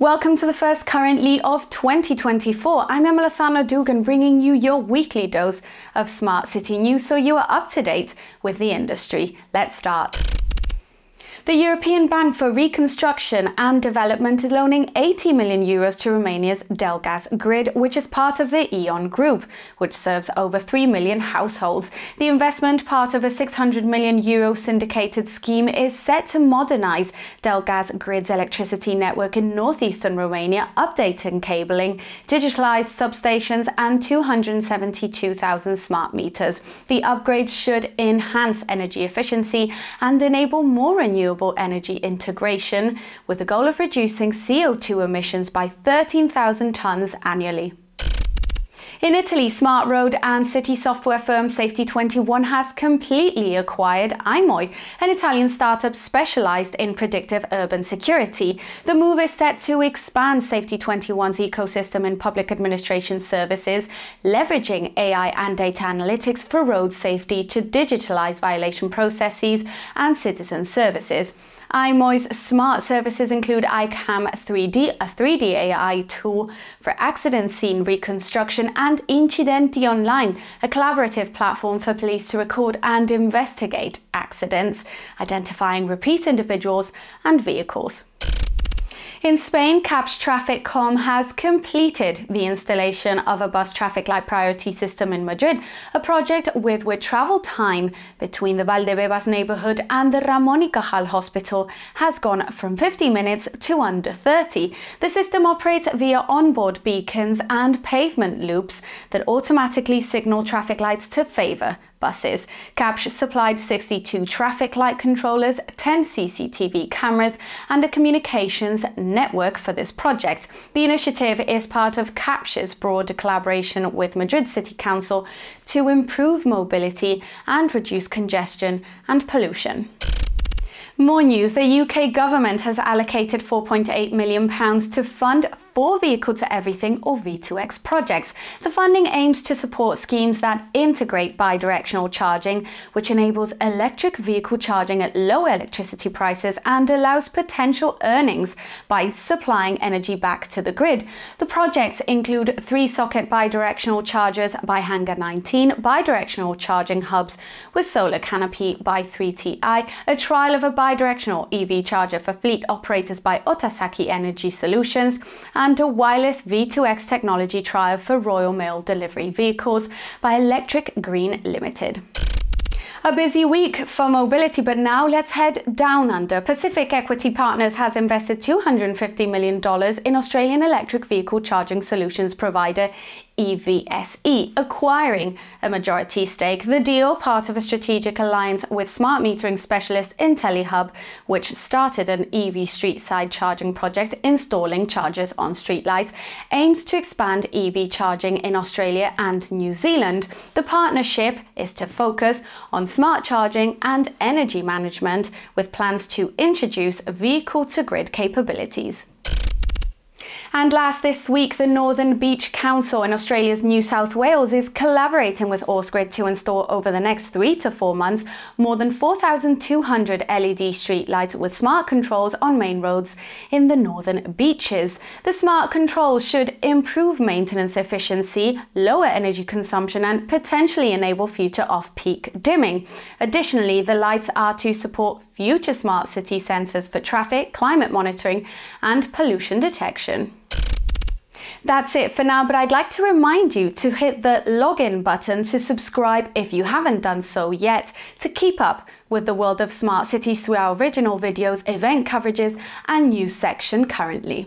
Welcome to the first Kurrantly of 2024. I'm Emilathana Dugan bringing you your weekly dose of smart city news so you are up to date with the industry. Let's start. The European Bank for Reconstruction and Development is loaning 80 million euros to Romania's Delgaz grid, which is part of the E.ON group, which serves over 3 million households. The investment, part of a 600 million euro syndicated scheme, is set to modernize Delgaz grid's electricity network in northeastern Romania, updating cabling, digitalized substations, and 272,000 smart meters. The upgrades should enhance energy efficiency and enable more renewable renewable energy integration with the goal of reducing CO2 emissions by 13,000 tonnes annually. In Italy, smart road and city software firm Safety21 has completely acquired iMoi, an Italian startup specialized in predictive urban security. The move is set to expand Safety21's ecosystem in public administration services, leveraging AI and data analytics for road safety to digitalize violation processes and citizen services. iMoi's smart services include iCam 3D, a 3D AI tool for accident scene reconstruction, and Incidenti Online, a collaborative platform for police to record and investigate accidents, identifying repeat individuals and vehicles. In Spain, Kapsch TrafficCom has completed the installation of a bus traffic light priority system in Madrid, a project with which travel time between the Valdebebas neighborhood and the Ramon y Cajal hospital has gone from 50 minutes to under 30. The system operates via onboard beacons and pavement loops that automatically signal traffic lights to favor buses. Kapsch supplied 62 traffic light controllers, 10 CCTV cameras, and a communications network for this project. The initiative is part of Kapsch's broader collaboration with Madrid City Council to improve mobility and reduce congestion and pollution. More news the UK government has allocated £4.8 million to fund for Vehicle to Everything or V2X projects. The funding aims to support schemes that integrate bidirectional charging, which enables electric vehicle charging at low electricity prices and allows potential earnings by supplying energy back to the grid. The projects include three socket bidirectional chargers by Hangar 19, bidirectional charging hubs with solar canopy by 3TI, a trial of a bidirectional EV charger for fleet operators by Otasaki Energy Solutions, and a wireless V2X technology trial for Royal Mail delivery vehicles by Electric Green Limited. A busy week for mobility, but now let's head down under. Pacific Equity Partners has invested $250 million in Australian electric vehicle charging solutions provider EVSE, acquiring a majority stake. The deal, part of a strategic alliance with smart metering specialist IntelliHub, which started an EV street side charging project installing chargers on streetlights, aims to expand EV charging in Australia and New Zealand. The partnership is to focus on smart charging and energy management, with plans to introduce vehicle to grid capabilities. And last this week, the Northern Beach Council in Australia's New South Wales is collaborating with Ausgrid to install over the next three to four months more than 4,200 LED streetlights with smart controls on main roads in the northern beaches. The smart controls should improve maintenance efficiency, lower energy consumption, and potentially enable future off peak dimming. Additionally, the lights are to support future smart city sensors for traffic, climate monitoring, and pollution detection. That's it for now, but I'd like to remind you to hit the login button to subscribe if you haven't done so yet to keep up with the world of smart cities through our original videos, event coverages, and news section Kurrantly.